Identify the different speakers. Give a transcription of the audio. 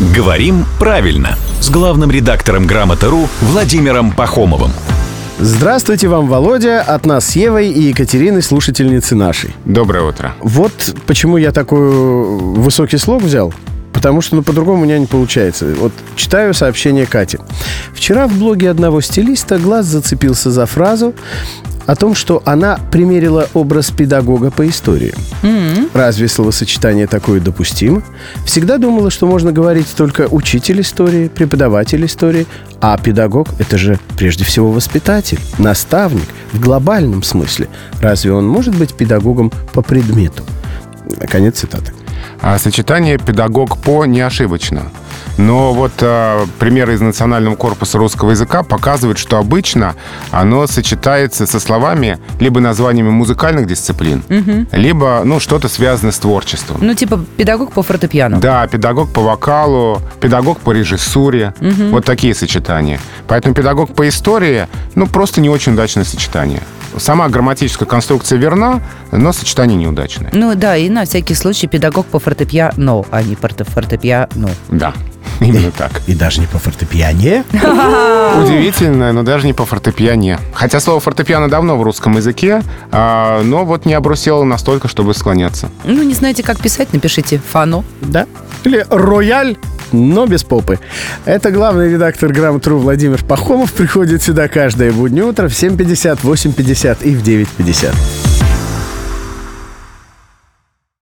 Speaker 1: Говорим правильно с главным редактором Грамоты.ру Владимиром Пахомовым.
Speaker 2: Здравствуйте вам, Володя, от нас с Евой и Екатериной, слушательницы нашей.
Speaker 3: Доброе утро.
Speaker 2: Вот почему я такой высокий слог взял. Потому что, ну, по-другому у меня не получается. Вот читаю сообщение Кати. Вчера в блоге одного стилиста глаз зацепился за фразу о том, что она примерила образ педагога по истории. Mm-hmm. Разве словосочетание такое допустимо? Всегда думала, что можно говорить только учитель истории, преподаватель истории, а педагог – это же прежде всего воспитатель, наставник в глобальном смысле. Разве он может быть педагогом по предмету? Конец цитаты.
Speaker 3: А сочетание «педагог по» не ошибочно. Но вот э, примеры из Национального корпуса русского языка показывают, что обычно оно сочетается со словами либо названиями музыкальных дисциплин, угу. либо ну что-то связанное с творчеством.
Speaker 4: Ну типа педагог по фортепиано.
Speaker 3: Да, педагог по вокалу, педагог по режиссуре. Угу. Вот такие сочетания. Поэтому педагог по истории, ну просто не очень удачное сочетание. Сама грамматическая конструкция верна, но сочетание неудачное.
Speaker 4: Ну да, и на всякий случай педагог по фортепиано, а не фортепиано.
Speaker 3: Да. Именно так.
Speaker 2: И даже не по фортепиане.
Speaker 3: Удивительно, но даже не по фортепиане. Хотя слово фортепиано давно в русском языке, а, но вот не обрусело настолько, чтобы склоняться.
Speaker 4: Ну, не знаете, как писать, напишите фано.
Speaker 2: Да. Или рояль но без попы. Это главный редактор «Грамотру» Владимир Пахомов приходит сюда каждое буднее утро в 7.50, 8.50 и в 9.50.